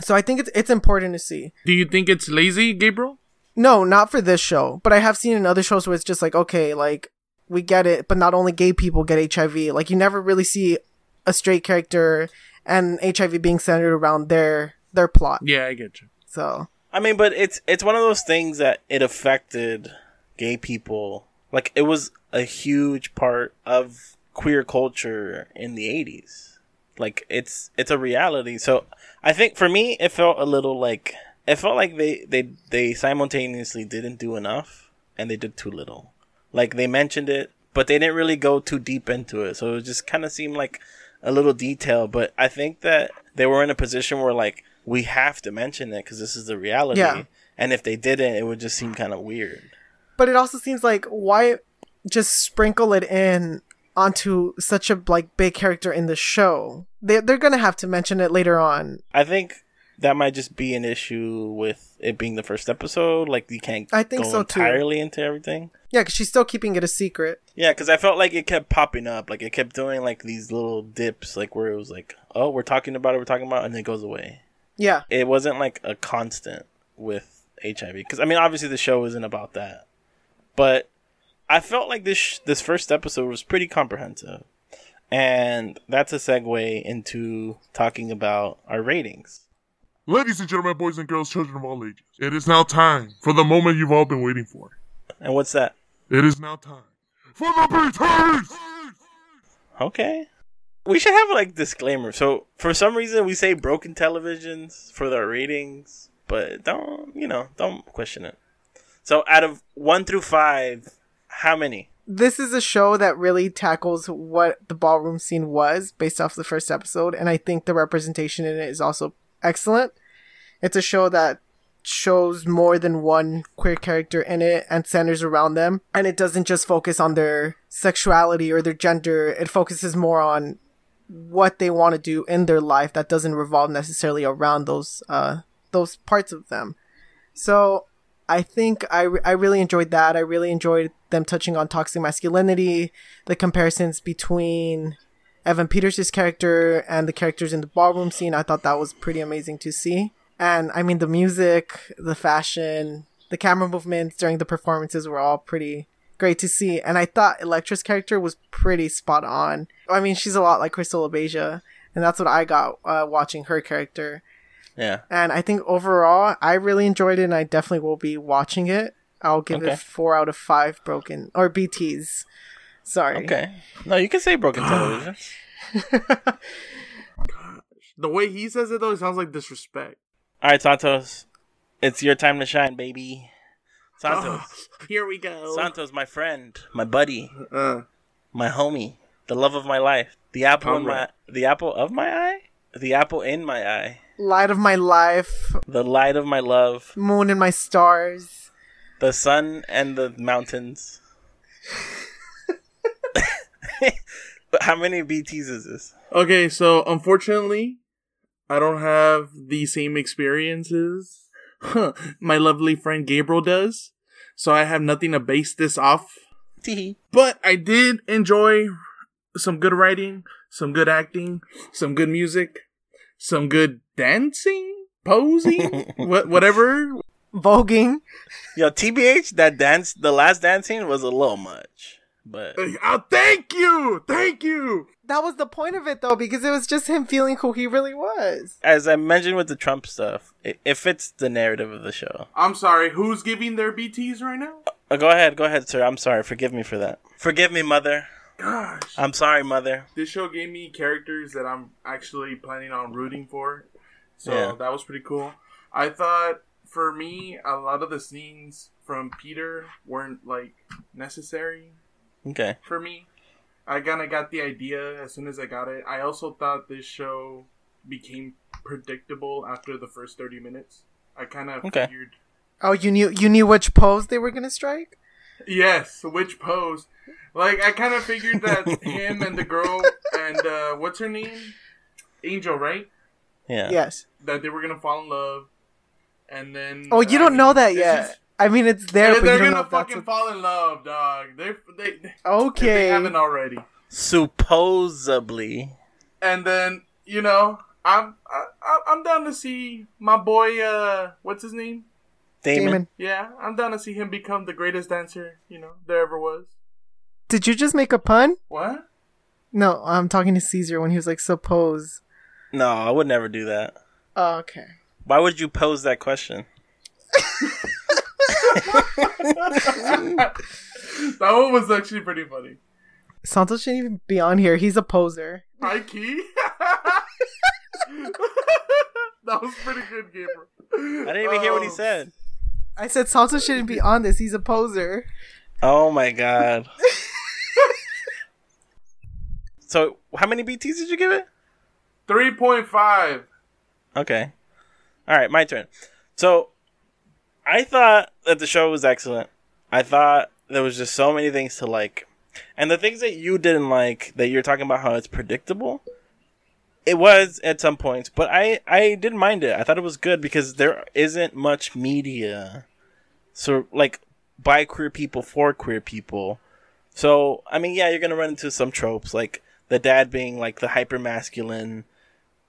So I think it's it's important to see. Do you think it's lazy, Gabriel? No, not for this show, but I have seen in other shows where it's just like, okay, like we get it, but not only gay people get HIV. Like you never really see a straight character and HIV being centered around their their plot. Yeah, I get you. So I mean, but it's it's one of those things that it affected gay people. Like it was a huge part of queer culture in the 80s. Like it's it's a reality. So I think for me it felt a little like it felt like they they they simultaneously didn't do enough and they did too little. Like they mentioned it, but they didn't really go too deep into it. So it just kind of seemed like a little detail, but I think that they were in a position where like we have to mention it because this is the reality. Yeah. And if they didn't, it would just seem kind of weird. but it also seems like why just sprinkle it in onto such a like big character in the show. They they're gonna have to mention it later on. I think that might just be an issue with it being the first episode. Like you can't I think go so, too. entirely into everything. Yeah, because she's still keeping it a secret. Yeah, because I felt like it kept popping up. Like it kept doing like these little dips, like where it was like, oh, we're talking about it, we're talking about, it, and then it goes away. Yeah, It wasn't like a constant with HIV. Because I mean, obviously the show isn't about that, but I felt like this sh- this first episode was pretty comprehensive, and that's a segue into talking about our ratings. Ladies and gentlemen, boys and girls, children of all ages, it is now time for the moment you've all been waiting for. And what's that? It is now time for the BTs! Okay. We should have like disclaimer. So for some reason we say broken televisions for their ratings, but don't you know, don't question it. So out of one through five, how many? this is a show that really tackles what the ballroom scene was based off the first episode, and I think the representation in it is also excellent. It's a show that shows more than one queer character in it and centers around them, and it doesn't just focus on their sexuality or their gender. It focuses more on what they want to do in their life that doesn't revolve necessarily around those uh those parts of them. So I think I, re- I really enjoyed that. I really enjoyed them touching on toxic masculinity, the comparisons between Evan Peters' character and the characters in the ballroom scene. I thought that was pretty amazing to see. And I mean, the music, the fashion, the camera movements during the performances were all pretty great to see. And I thought Electra's character was pretty spot on. I mean, she's a lot like Crystal LaBeija, and that's what I got uh, watching her character. Yeah. And I think overall, I really enjoyed it, and I definitely will be watching it. I'll give Okay. it four out of five broken or BTs. Sorry. Okay. No, you can say broken [SIGHS] television. [LAUGHS] Gosh. The way he says it though, it sounds like disrespect. All right, Santos. It's your time to shine, baby. Santos. Here we go. Santos, my friend, my buddy, Uh, my homie, the love of my life, the apple in my the apple of my eye, the apple in my eye, Light of my life, the light of my love, moon and my stars. the sun and the mountains. But [LAUGHS] [LAUGHS] How many BTs is this? Okay, so unfortunately, I don't have the same experiences my lovely friend Gabriel does. So I have nothing to base this off. But I did enjoy some good writing, some good acting, some good music, some good dancing, posing, [LAUGHS] what whatever. Voguing. Yo, TBH, that dance, the last dancing was a little much, but uh, Oh, thank you, thank you. That was the point of it though, because it was just him feeling who he really was. as I mentioned with the Trump stuff, it, it fits the narrative of the show. I'm sorry. Who's giving their BTS right now? Uh, go ahead, go ahead, sir. I'm sorry. Forgive me for that. Forgive me, mother. Gosh, I'm sorry, mother. this show gave me characters that I'm actually planning on rooting for. So Yeah. that was pretty cool. I thought for me, a lot of the scenes from Peter weren't like necessary Okay. for me. I kind of got the idea as soon as I got it. I also thought this show became predictable after the first 30 minutes. I kind of Okay. figured Oh, you knew you knew which pose they were gonna strike? Yes, which pose? Like I kind of figured that [LAUGHS] him and the girl and uh, what's her name, Angel, right? Yeah. Yes. That they were gonna fall in love, and then Oh, you I don't know that yet. just- I mean, it's there, they're but you don't gonna if fucking fall in love, dog. They they if they okay. haven't already. Supposedly. And then you know I'm I, I- I'm down to see my boy. uh What's his name? Damon. Damon, Yeah, I'm down to see him become the greatest dancer you know there ever was. did you just make a pun? What? No, I'm talking to Caesar when he was like, "Suppose." No, I would never do that. Oh, okay. Why would you pose that question? [LAUGHS] [LAUGHS] that one was actually pretty funny. Santos shouldn't even be on here. He's a poser. Hi, Key. [LAUGHS] that was pretty good, Gabriel. I didn't even hear what he Um, said. I said Santos shouldn't be on this. He's a poser. Oh my god. [LAUGHS] so, how many BTs did you give it? 3.5. Okay. All right, my turn. So, I thought that the show was excellent. I thought there was just so many things to like. And the things that you didn't like, that you're talking about how it's predictable, it was at some points, but I I didn't mind it. I thought it was good because there isn't much media so like by queer people for queer people. So, I mean, yeah, you're going to run into some tropes like the dad being like the hyper masculine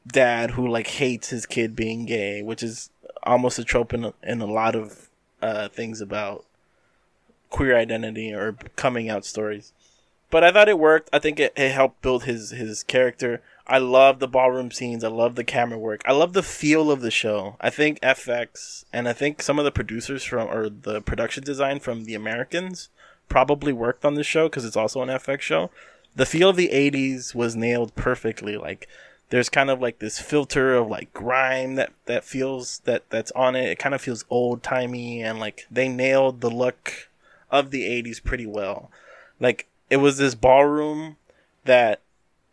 dad who like hates his kid being gay, which is almost a trope in in a lot of uh, things about queer identity or coming out stories. But I thought it worked. I think it, it helped build his his character. I love the ballroom scenes. I love the camera work. I love the feel of the show. I think FX and I think some of the producers from or the production design from The Americans probably worked on this show because it's also an FX show. The feel of the 80s was nailed perfectly. Like there's kind of like this filter of like grime that that feels that that's on it. It kind of feels old timey and like they nailed the look of the 80s pretty well. Like it was this ballroom that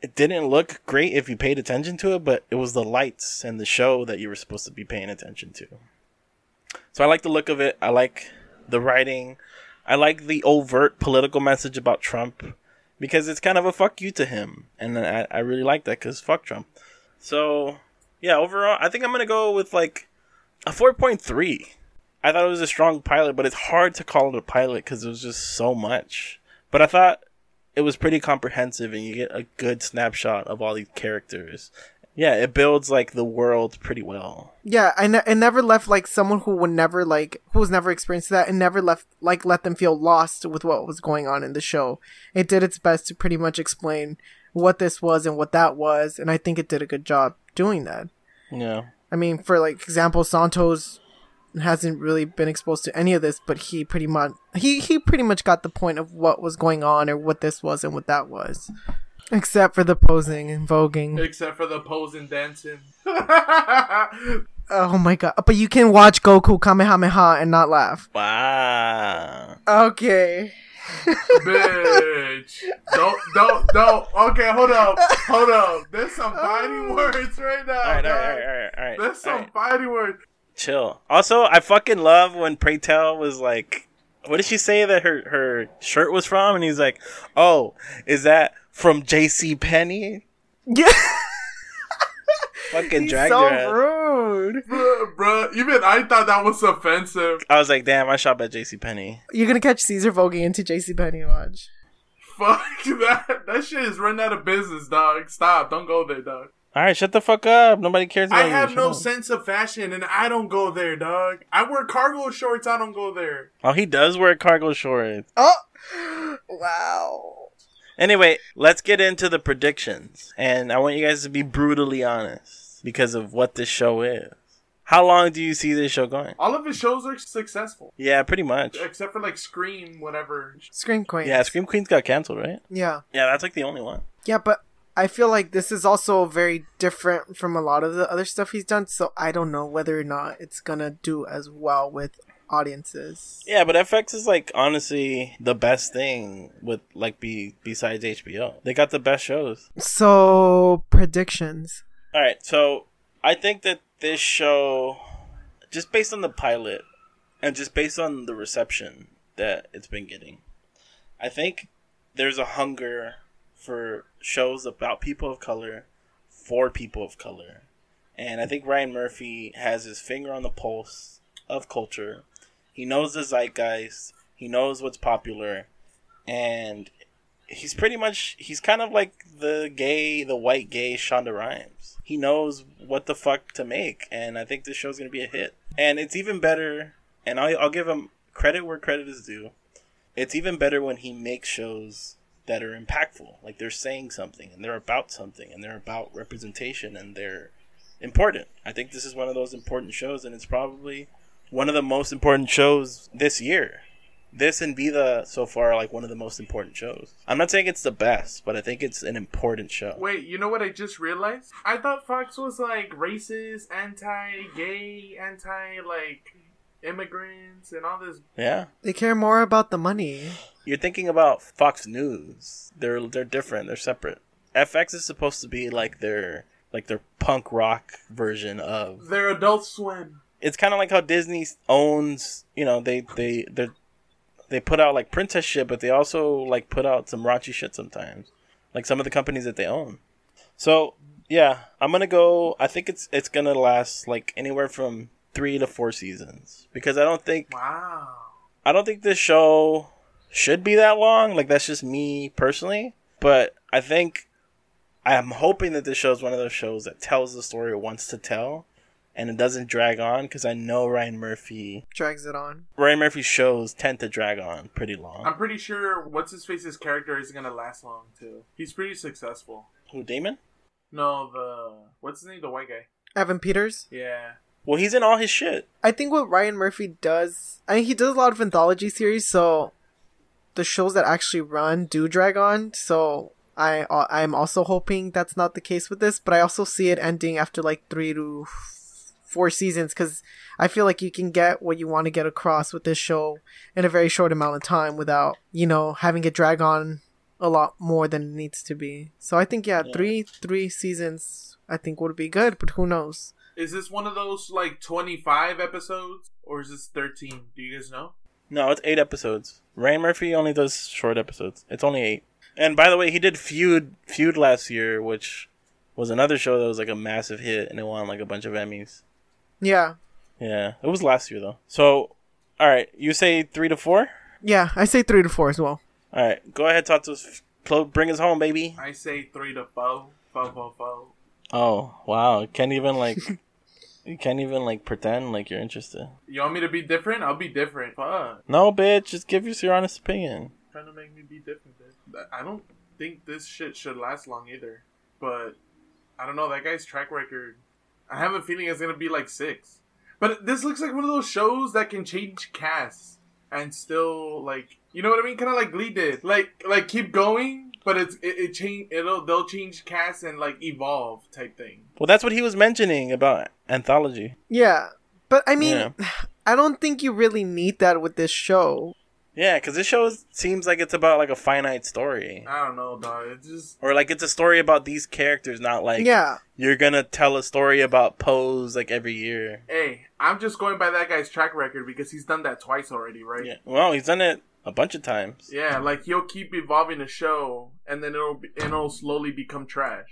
it didn't look great if you paid attention to it, but it was the lights and the show that you were supposed to be paying attention to. So I like the look of it. I like the writing. I like the overt political message about Trump because it's kind of a fuck you to him, and I, I really like that because fuck Trump. So yeah, overall, I think I'm gonna go with like a four point three. I thought it was a strong pilot, but it's hard to call it a pilot because it was just so much. But I thought it was pretty comprehensive, and you get a good snapshot of all these characters. Yeah, it builds like the world pretty well. Yeah, I ne- it never left like someone who would never like who was never experienced that and never left like let them feel lost with what was going on in the show. It did its best to pretty much explain what this was and what that was, and I think it did a good job doing that. Yeah. I mean, for like example, Santos hasn't really been exposed to any of this, but he pretty much he he pretty much got the point of what was going on or what this was and what that was. Except for the posing and voguing. Except for the posing and dancing. [LAUGHS] Oh my god. But you can watch Goku Kamehameha and not laugh. Wow. Okay. Bitch. Don't, don't, don't. Okay, hold up. Hold up. There's some fighting oh. words right now. All right, all dog. right, all right, all right. All right. There's some right. fighting words. chill. Also, I fucking love when Pray Tell was like, what did she say that her her shirt was from? And he's like, oh, is that from J.C. Penney? Yeah, [LAUGHS] Fucking he's dragged so her ass. rude. Bruh, bruh, even I thought that was offensive. I was like, damn, I shop at J.C. Penney. You're gonna catch Caesar voguing into JCPenney watch. Fuck [LAUGHS] that. That shit is run out of business, dog. Stop. Don't go there, dog. All right, shut the fuck up. Nobody cares about I you. have Shut no up. sense of fashion and I don't go there, dog. I wear cargo shorts. I don't go there. Oh, he does wear cargo shorts. Oh, [GASPS] wow. Anyway, let's get into the predictions. And I want you guys to be brutally honest because of what this show is. How long do you see this show going? All of his shows are successful. Yeah, pretty much. Except for like Scream, whatever. Scream Queen. Yeah, Scream Queens got canceled, right? Yeah. Yeah, that's like the only one. Yeah, but I feel like this is also very different from a lot of the other stuff he's done, so I don't know whether or not it's gonna do as well with audiences. Yeah, but FX is like honestly the best thing with like be besides HBO. They got the best shows. So predictions. All right, so I think that this show, just based on the pilot, and just based on the reception that it's been getting, I think there's a hunger for shows about people of color, for people of color, and I think Ryan Murphy has his finger on the pulse of culture. He knows the zeitgeist. He knows what's popular, and he's pretty much he's kind of like the gay, the white gay Shonda Rhimes. He knows what the fuck to make, and I think this show's gonna be a hit. And it's even better, and I'll, I'll give him credit where credit is due. It's even better when he makes shows that are impactful, like they're saying something and they're about something and they're about representation and they're important. I think this is one of those important shows, and it's probably one of the most important shows this year. This and Vida so far are like one of the most important shows. I'm not saying it's the best, but I think it's an important show. Wait, you know what I just realized? I thought Fox was like racist, anti-gay, anti-like immigrants and all this. Yeah, They care more about the money. you're thinking about Fox News. They're they're different. They're separate. FX is supposed to be like their like their punk rock version of They're Adult Swim. it's kind of like how Disney owns, you know, they they they they put out like princess shit, but they also like put out some raunchy shit sometimes, like some of the companies that they own. So yeah, I'm gonna go. I think it's it's gonna last like anywhere from three to four seasons because I don't think Wow. I don't think this show should be that long. Like that's just me personally, but I think I'm hoping that this show is one of those shows that tells the story it wants to tell, and it doesn't drag on because I know Ryan Murphy. Drags it on. Ryan Murphy's shows tend to drag on pretty long. I'm pretty sure what's his face's character isn't gonna last long too. He's pretty successful. Who Damon? No, the what's his name? The white guy. Evan Peters. Yeah. Well, he's in all his shit. I think what Ryan Murphy does, I mean, he does a lot of anthology series, so the shows that actually run do drag on. So I uh, I'm also hoping that's not the case with this, but I also see it ending after like three to four seasons because I feel like you can get what you want to get across with this show in a very short amount of time without you know having it drag on a lot more than it needs to be. So I think yeah, Yeah. three three seasons I think would be good, but who knows? Is this one of those like 25 episodes or is this 13? Do you guys know? No, it's eight episodes. Ryan Murphy only does short episodes. It's only eight. And by the way, he did Feud Feud last year, which was another show that was like a massive hit, and it won like a bunch of Emmys. Yeah, Yeah, it was last year though. So, all right, you say three to four. yeah, I say three to four as well. All right, go ahead, talk to us. Clo- Bring us home, baby. I say three to four. Four, four, four. Oh wow, can't even like, [LAUGHS] you can't even like pretend like you're interested. You want me to be different? I'll be different. Fuck. No, bitch, just give us your honest opinion. Trying to make me be different. Bitch. I don't think this shit should last long either. But I don't know. That guy's track record. I have a feeling it's gonna be like six. But this looks like one of those shows that can change casts and still like you know what I mean? Kind of like Glee did. Like like keep going, but it's it, it change. It'll they'll change cast and like evolve type thing. Well, that's what he was mentioning about anthology. Yeah, but I mean, Yeah. [SIGHS] I don't think you really need that with this show. Yeah, because this show seems like it's about like a finite story. I don't know, dog. It's just Or like it's a story about these characters, not like yeah, you're gonna tell a story about Pose like every year. hey, I'm just going by that guy's track record because he's done that twice already, right? Yeah. Well, he's done it a bunch of times. Yeah, like he'll keep evolving the show, and then it'll be, it'll slowly become trash.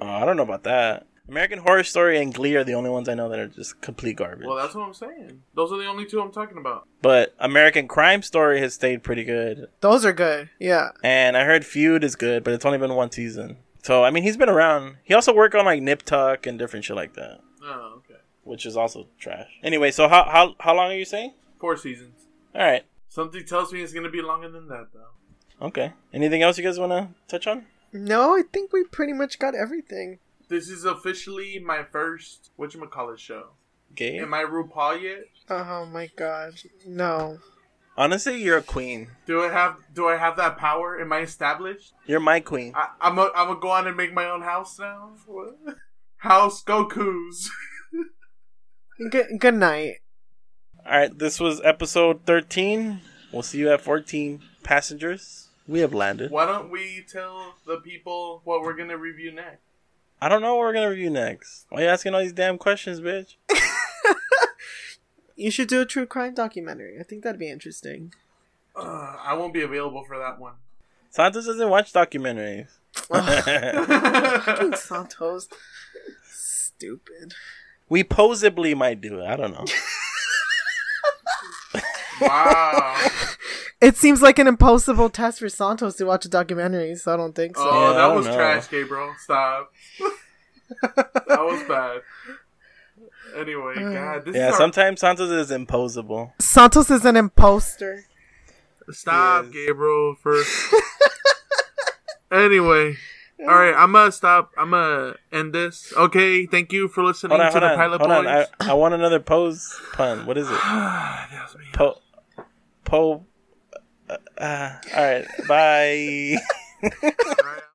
Oh, I don't know about that. American Horror Story and Glee are the only ones I know that are just complete garbage. Well, that's what I'm saying. Those are the only two I'm talking about. but American Crime Story has stayed pretty good. Those are good. Yeah. And I heard Feud is good, but it's only been one season. So I mean, he's been around. He also worked on like Nip Tuck and different shit like that, Oh, okay. which is also trash. Anyway, so how how how long are you saying? Four seasons. All right. Something tells me it's gonna be longer than that, though. Okay. Anything else you guys want to touch on? No, I think we pretty much got everything. This is officially my first whatchamacallit show. Gay? Am I RuPaul yet? Oh my god. No. Honestly, you're a queen. Do I have Do I have that power? Am I established? You're my queen. I, I'm a, I'm gonna go on and make my own house now. What? House Goku's. [LAUGHS] Good good night. All right. This was episode 13. We'll see you at 14. Passengers, we have landed. Why don't we tell the people what we're gonna review next? I don't know what we're gonna review next. Why are you asking all these damn questions, bitch? [LAUGHS] You should do a true crime documentary. I think that'd be interesting. Uh, I won't be available for that one. Santos doesn't watch documentaries. Fucking [LAUGHS] Santos. Stupid. we posibly might do it. I don't know. [LAUGHS] wow. [LAUGHS] It seems like an impossible test for Santos to watch a documentary, so I don't think so. Oh, Yeah, that was know. trash, Gabriel. Stop. [LAUGHS] that was bad. Anyway, uh, God, this Yeah, is our... sometimes Santos is imposable. Santos is an imposter. Stop, Gabriel. First. [LAUGHS] anyway, all right, I'm gonna stop. I'm gonna end this. Okay, thank you for listening Hold on, to hold the on, Pilot hold on. Boys. I, I want another pose pun. What is it? [SIGHS] Po, po. Uh, uh, all right. Bye. All right. [LAUGHS] [LAUGHS]